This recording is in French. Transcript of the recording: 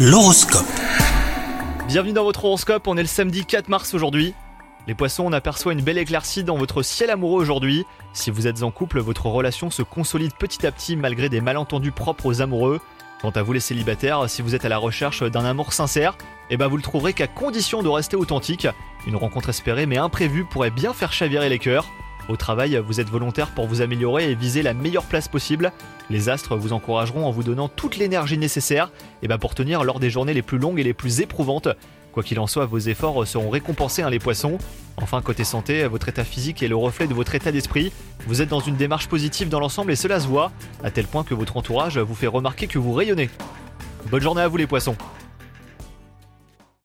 L'horoscope. Bienvenue dans votre horoscope, on est le samedi 4 mars aujourd'hui. Les poissons, on aperçoit une belle éclaircie dans votre ciel amoureux aujourd'hui. Si vous êtes en couple, votre relation se consolide petit à petit malgré des malentendus propres aux amoureux. Quant à vous les célibataires, si vous êtes à la recherche d'un amour sincère, eh ben vous le trouverez qu'à condition de rester authentique. Une rencontre espérée mais imprévue pourrait bien faire chavirer les cœurs. Au travail, vous êtes volontaire pour vous améliorer et viser la meilleure place possible. Les astres vous encourageront en vous donnant toute l'énergie nécessaire et ben pour tenir lors des journées les plus longues et les plus éprouvantes. Quoi qu'il en soit, vos efforts seront récompensés, hein, les poissons. Enfin, côté santé, votre état physique est le reflet de votre état d'esprit. Vous êtes dans une démarche positive dans l'ensemble et cela se voit, à tel point que votre entourage vous fait remarquer que vous rayonnez. Bonne journée à vous les poissons